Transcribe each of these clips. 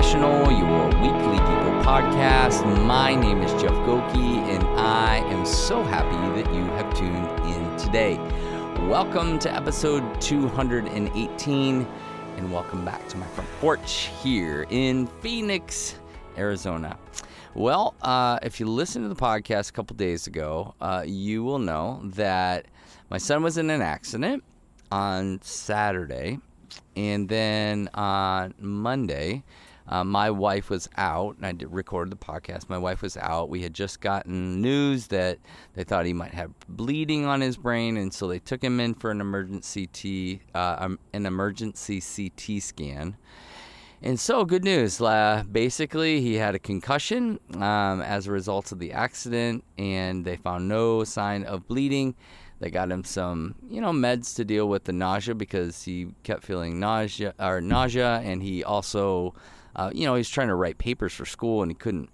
Professional, your weekly People podcast. My name is Jeff Goki, and I am so happy that you have tuned in today. Welcome to episode 218, and welcome back to my front porch here in Phoenix, Arizona. Well, uh, if you listened to the podcast a couple days ago, uh, you will know that my son was in an accident on Saturday and then on Monday, uh, my wife was out, and I did record the podcast. My wife was out. We had just gotten news that they thought he might have bleeding on his brain, and so they took him in for an emergency CT, uh, um, an emergency CT scan. And so, good news. Uh, basically, he had a concussion um, as a result of the accident, and they found no sign of bleeding. They got him some, you know, meds to deal with the nausea because he kept feeling nausea or nausea, and he also, uh, you know, he's trying to write papers for school and he couldn't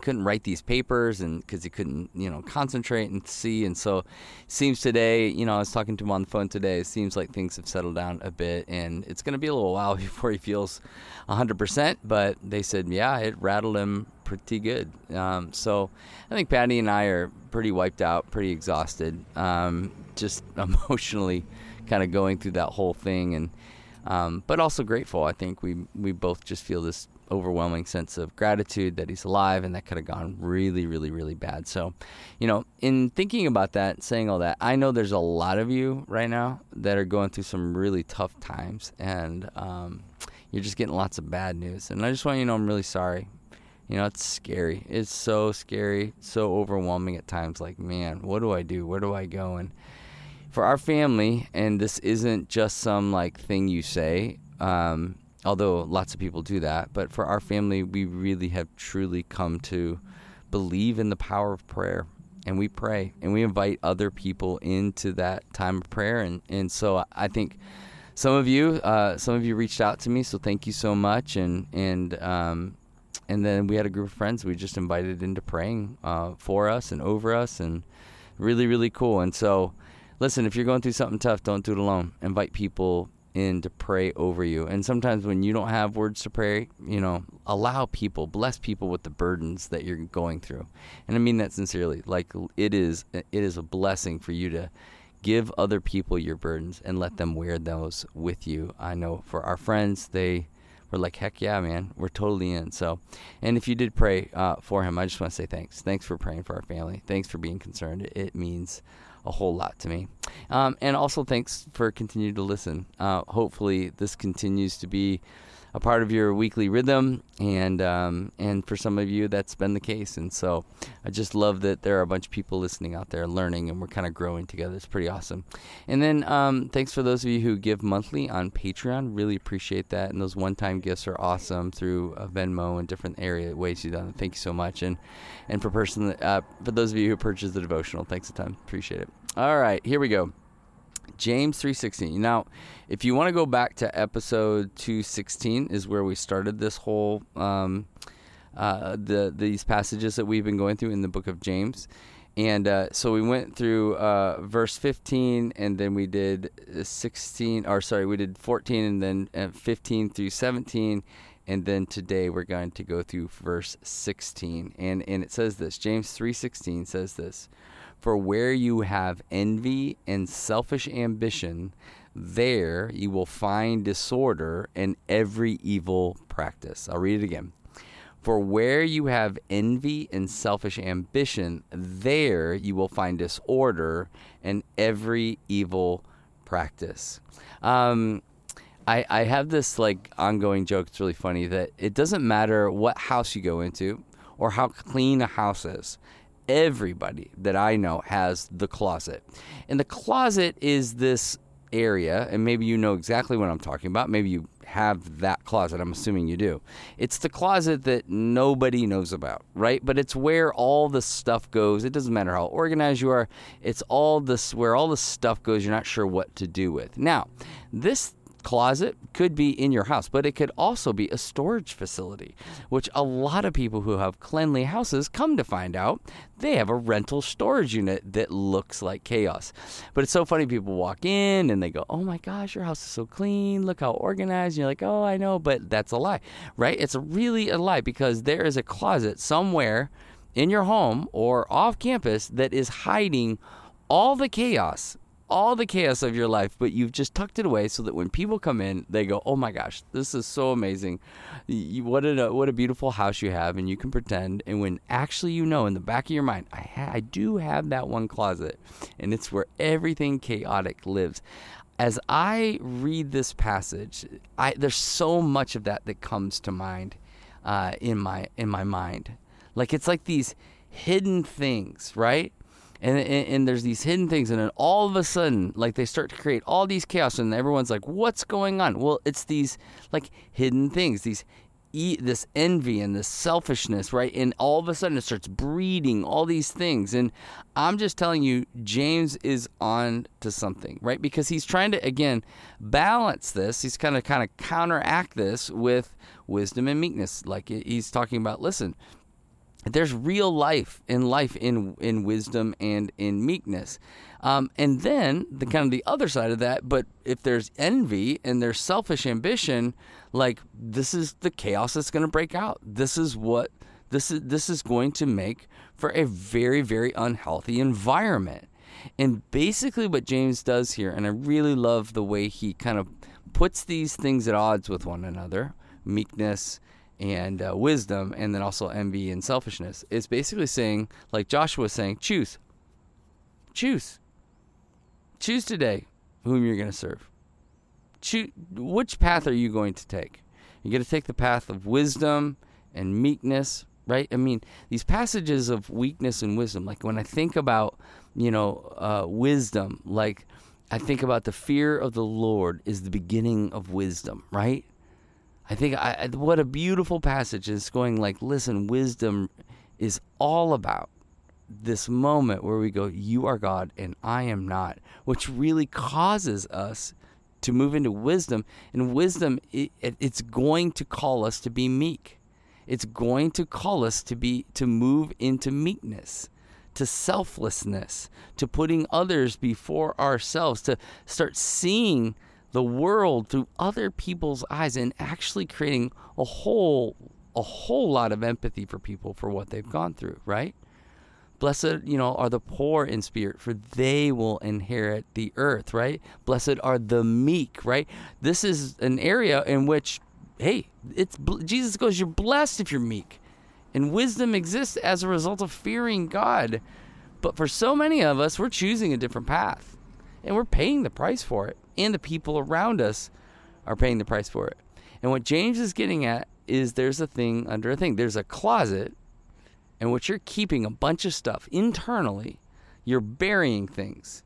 couldn't write these papers and because he couldn't you know concentrate and see. And so seems today you know i was talking to him on the phone today it seems like things have settled down a bit and it's going to be a little while before he feels 100% but they said yeah it rattled him pretty good. Um, so i think patty and i are pretty wiped out pretty exhausted um, just emotionally kind of going through that whole thing and um, but also grateful. I think we we both just feel this overwhelming sense of gratitude that he's alive and that could have gone really really really bad. So you know in thinking about that saying all that i know there's a lot of you right now that are going through some really tough times and um, you're just getting lots of bad news. And i just want you to know i'm really sorry. You know it's scary. It's so scary so overwhelming at times. Like man what do i do? Where do i go? And for our family and this isn't just some like thing you say um, although lots of people do that. But for our family, we really have truly come to believe in the power of prayer. And we pray and we invite other people into that time of prayer. And, and so I think some of you, uh, some of you reached out to me. So thank you so much. And, and, um, and then we had a group of friends we just invited into praying uh, for us and over us. And really, really cool. And so, listen, if you're going through something tough, don't do it alone. Invite people in to pray over you. And sometimes when you don't have words to pray, you know, allow people, bless people with the burdens that you're going through. And I mean that sincerely. Like it is it is a blessing for you to give other people your burdens and let them wear those with you. I know for our friends, they were like, heck yeah, man, we're totally in. So, and if you did pray uh, for him, I just want to say thanks. Thanks for praying for our family. Thanks for being concerned. It means a whole lot to me. Um, and also, thanks for continuing to listen. Uh, hopefully, this continues to be a part of your weekly rhythm, and um, and for some of you, that's been the case. And so, I just love that there are a bunch of people listening out there, learning, and we're kind of growing together. It's pretty awesome. And then, um, thanks for those of you who give monthly on Patreon. Really appreciate that. And those one-time gifts are awesome through uh, Venmo and different area ways you've done. Thank you so much. And and for person, uh, for those of you who purchased the devotional, thanks a ton. Appreciate it. All right, here we go. James 3:16. Now, if you want to go back to episode 216 is where we started this whole um, uh, the these passages that we've been going through in the book of James. And uh, so we went through uh, verse 15, and then we did 16, or sorry, we did 14, and then uh, 15 through 17, and then today we're going to go through verse 16. And and it says this. James 3:16 says this. For where you have envy and selfish ambition, there you will find disorder and every evil practice. I'll read it again. For where you have envy and selfish ambition, there you will find disorder and every evil practice. Um, I, I have this like ongoing joke. It's really funny that it doesn't matter what house you go into or how clean a house is everybody that I know has the closet. And the closet is this area, and maybe you know exactly what I'm talking about. Maybe you have that closet. I'm assuming you do. It's the closet that nobody knows about, right? But it's where all the stuff goes. It doesn't matter how organized you are. It's all this where all the stuff goes. You're not sure what to do with. Now, this closet could be in your house, but it could also be a storage facility, which a lot of people who have cleanly houses come to find out they have a rental storage unit that looks like chaos. But it's so funny people walk in and they go, "Oh my gosh, your house is so clean. Look how organized." And you're like, "Oh, I know, but that's a lie." Right? It's really a lie because there is a closet somewhere in your home or off campus that is hiding all the chaos all the chaos of your life, but you've just tucked it away so that when people come in, they go, "Oh my gosh, this is so amazing! You, what a what a beautiful house you have!" And you can pretend, and when actually you know in the back of your mind, I ha- I do have that one closet, and it's where everything chaotic lives. As I read this passage, I, there's so much of that that comes to mind uh, in my in my mind. Like it's like these hidden things, right? And, and, and there's these hidden things, and then all of a sudden, like they start to create all these chaos, and everyone's like, "What's going on?" Well, it's these like hidden things, these this envy and this selfishness, right? And all of a sudden it starts breeding all these things. And I'm just telling you, James is on to something, right? Because he's trying to again balance this. He's kind of kind of counteract this with wisdom and meekness. Like he's talking about, listen, there's real life in life in in wisdom and in meekness. Um, and then the kind of the other side of that but if there's envy and there's selfish ambition like this is the chaos that's going to break out. This is what this is this is going to make for a very very unhealthy environment. And basically what James does here and I really love the way he kind of puts these things at odds with one another meekness and uh, wisdom, and then also envy and selfishness. Is basically saying, like Joshua was saying, choose. Choose. Choose today whom you're going to serve. Choose, which path are you going to take? You're going to take the path of wisdom and meekness, right? I mean, these passages of weakness and wisdom, like when I think about, you know, uh, wisdom, like I think about the fear of the Lord is the beginning of wisdom, right? I think I, what a beautiful passage is going like, listen, wisdom is all about this moment where we go, You are God and I am not, which really causes us to move into wisdom. And wisdom, it, it, it's going to call us to be meek. It's going to call us to be to move into meekness, to selflessness, to putting others before ourselves, to start seeing the world through other people's eyes and actually creating a whole a whole lot of empathy for people for what they've gone through, right? Blessed, you know, are the poor in spirit, for they will inherit the earth, right? Blessed are the meek, right? This is an area in which, hey, it's Jesus goes, you're blessed if you're meek, and wisdom exists as a result of fearing God. But for so many of us, we're choosing a different path, and we're paying the price for it and the people around us are paying the price for it. And what James is getting at is there's a thing under a thing. There's a closet in which you're keeping a bunch of stuff internally. You're burying things.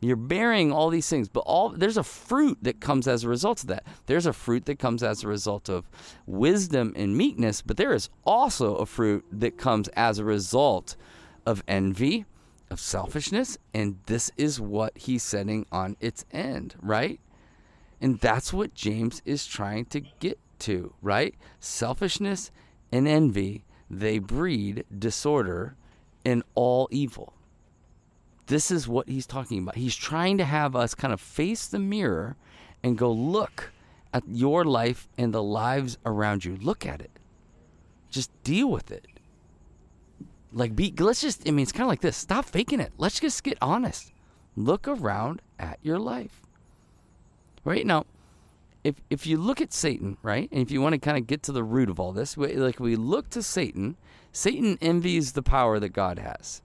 You're burying all these things, but all there's a fruit that comes as a result of that. There's a fruit that comes as a result of wisdom and meekness, but there is also a fruit that comes as a result of envy, of selfishness, and this is what he's setting on its end, right? And that's what James is trying to get to, right? Selfishness and envy, they breed disorder and all evil. This is what he's talking about. He's trying to have us kind of face the mirror and go look at your life and the lives around you. Look at it. Just deal with it. Like, be let's just. I mean, it's kind of like this. Stop faking it. Let's just get honest. Look around at your life. Right now, if if you look at Satan, right, and if you want to kind of get to the root of all this, like we look to Satan, Satan envies the power that God has,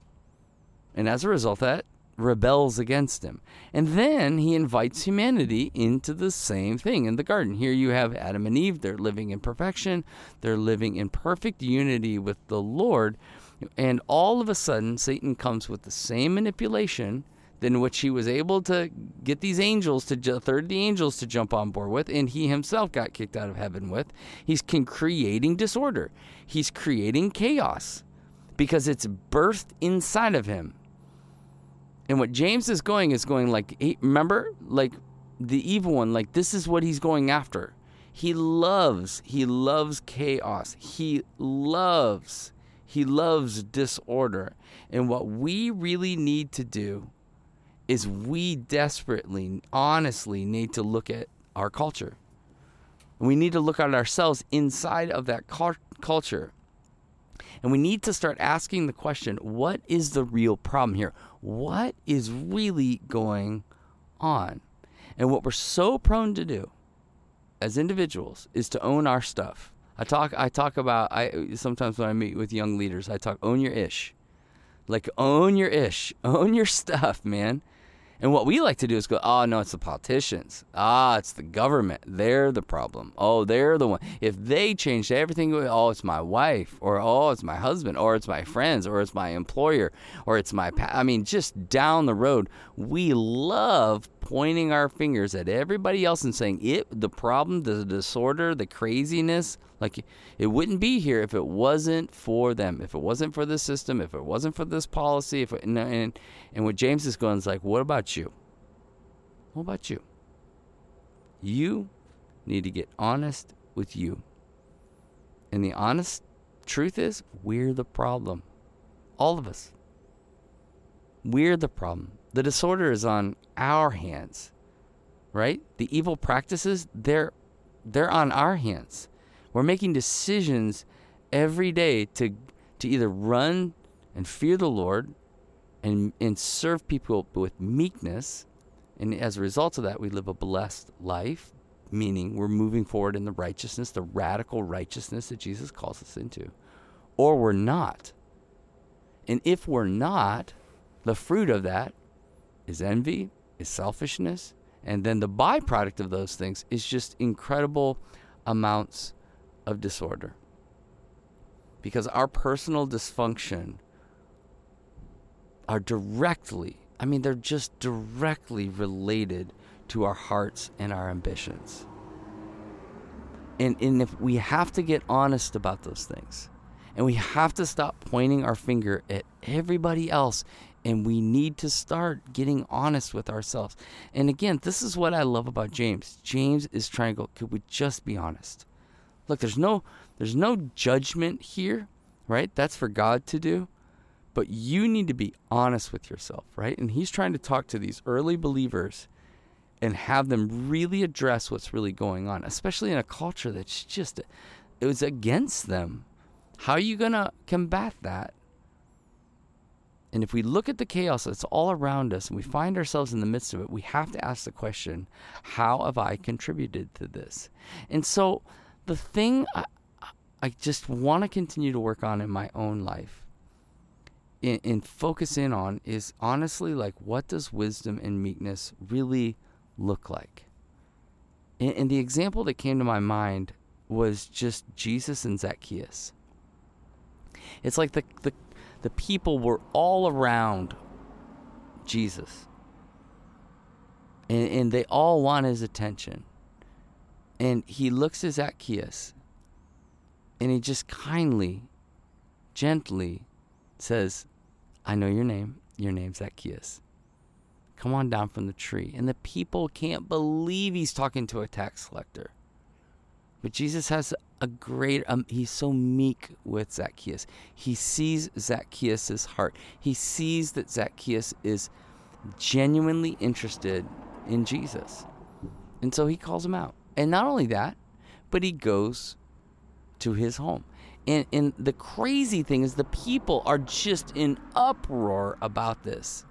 and as a result, that rebels against him. And then he invites humanity into the same thing in the garden. Here you have Adam and Eve, they're living in perfection, they're living in perfect unity with the Lord. And all of a sudden, Satan comes with the same manipulation than which he was able to get these angels to third the angels to jump on board with, and he himself got kicked out of heaven with. He's creating disorder. He's creating chaos because it's birthed inside of him. And what James is going is going like, remember, like the evil one, like this is what he's going after. He loves, he loves chaos. He loves, he loves disorder. And what we really need to do is we desperately, honestly need to look at our culture. We need to look at ourselves inside of that culture. And we need to start asking the question what is the real problem here? What is really going on? And what we're so prone to do as individuals is to own our stuff. I talk I talk about I sometimes when I meet with young leaders, I talk own your ish. Like own your ish. Own your stuff, man. And what we like to do is go, oh, no, it's the politicians. Ah, it's the government. They're the problem. Oh, they're the one. If they change everything, oh, it's my wife, or oh, it's my husband, or it's my friends, or it's my employer, or it's my, pa-. I mean, just down the road, we love pointing our fingers at everybody else and saying it, the problem, the disorder, the craziness, like it wouldn't be here if it wasn't for them, if it wasn't for this system, if it wasn't for this policy. If it, and, and and what James is going is like, what about you? What about you? You need to get honest with you. And the honest truth is, we're the problem. All of us. We're the problem. The disorder is on our hands. Right? The evil practices, they're they're on our hands. We're making decisions every day to to either run and fear the Lord and and serve people with meekness. And as a result of that, we live a blessed life, meaning we're moving forward in the righteousness, the radical righteousness that Jesus calls us into. Or we're not. And if we're not, the fruit of that is envy, is selfishness, and then the byproduct of those things is just incredible amounts of disorder. Because our personal dysfunction are directly, I mean, they're just directly related to our hearts and our ambitions. And, and if we have to get honest about those things, and we have to stop pointing our finger at everybody else and we need to start getting honest with ourselves. And again, this is what I love about James. James is trying to go, could we just be honest? Look, there's no there's no judgment here, right? That's for God to do. But you need to be honest with yourself, right? And he's trying to talk to these early believers and have them really address what's really going on, especially in a culture that's just it was against them. How are you going to combat that? And if we look at the chaos that's all around us and we find ourselves in the midst of it, we have to ask the question, how have I contributed to this? And so the thing I, I just want to continue to work on in my own life and, and focus in on is honestly like what does wisdom and meekness really look like? And, and the example that came to my mind was just Jesus and Zacchaeus. It's like the, the, the people were all around Jesus. And, and they all want his attention. And he looks at Zacchaeus and he just kindly, gently says, I know your name. Your name's Zacchaeus. Come on down from the tree. And the people can't believe he's talking to a tax collector. But Jesus has a great, um, he's so meek with Zacchaeus. He sees Zacchaeus' heart. He sees that Zacchaeus is genuinely interested in Jesus. And so he calls him out. And not only that, but he goes to his home. And, and the crazy thing is, the people are just in uproar about this.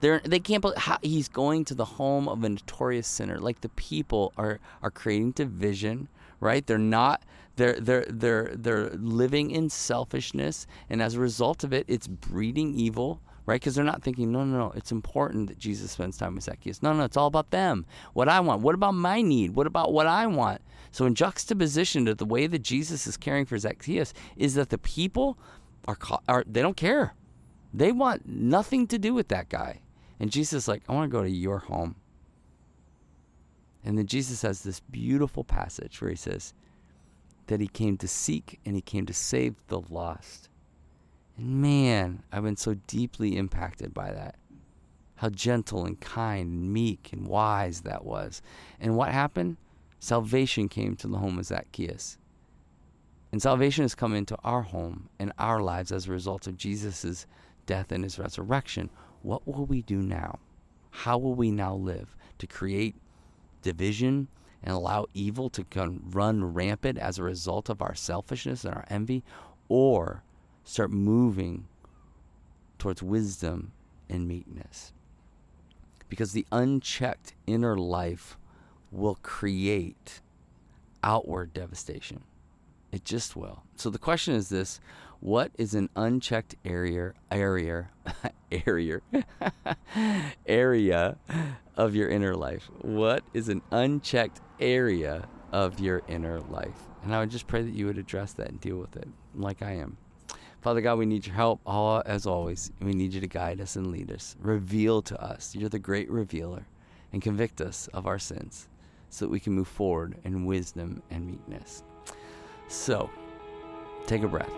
They're, they can't believe how he's going to the home of a notorious sinner. Like the people are are creating division, right? They're not they're they're they're they're living in selfishness, and as a result of it, it's breeding evil right? Because they're not thinking, no, no, no, it's important that Jesus spends time with Zacchaeus. No, no, it's all about them. What I want. What about my need? What about what I want? So, in juxtaposition to the way that Jesus is caring for Zacchaeus, is that the people are, are they don't care. They want nothing to do with that guy. And Jesus is like, I want to go to your home. And then Jesus has this beautiful passage where he says that he came to seek and he came to save the lost. And man, I've been so deeply impacted by that. how gentle and kind and meek and wise that was. And what happened? Salvation came to the home of Zacchaeus. And salvation has come into our home and our lives as a result of Jesus' death and his resurrection. What will we do now? How will we now live to create division and allow evil to run rampant as a result of our selfishness and our envy? Or start moving towards wisdom and meekness? Because the unchecked inner life will create outward devastation. It just will. So the question is this what is an unchecked area area area area of your inner life? What is an unchecked area of your inner life? And I would just pray that you would address that and deal with it like I am. Father God, we need your help as always. We need you to guide us and lead us. Reveal to us. You're the great revealer and convict us of our sins so that we can move forward in wisdom and meekness. So, take a breath,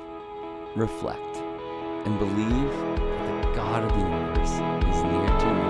reflect, and believe that the God of the universe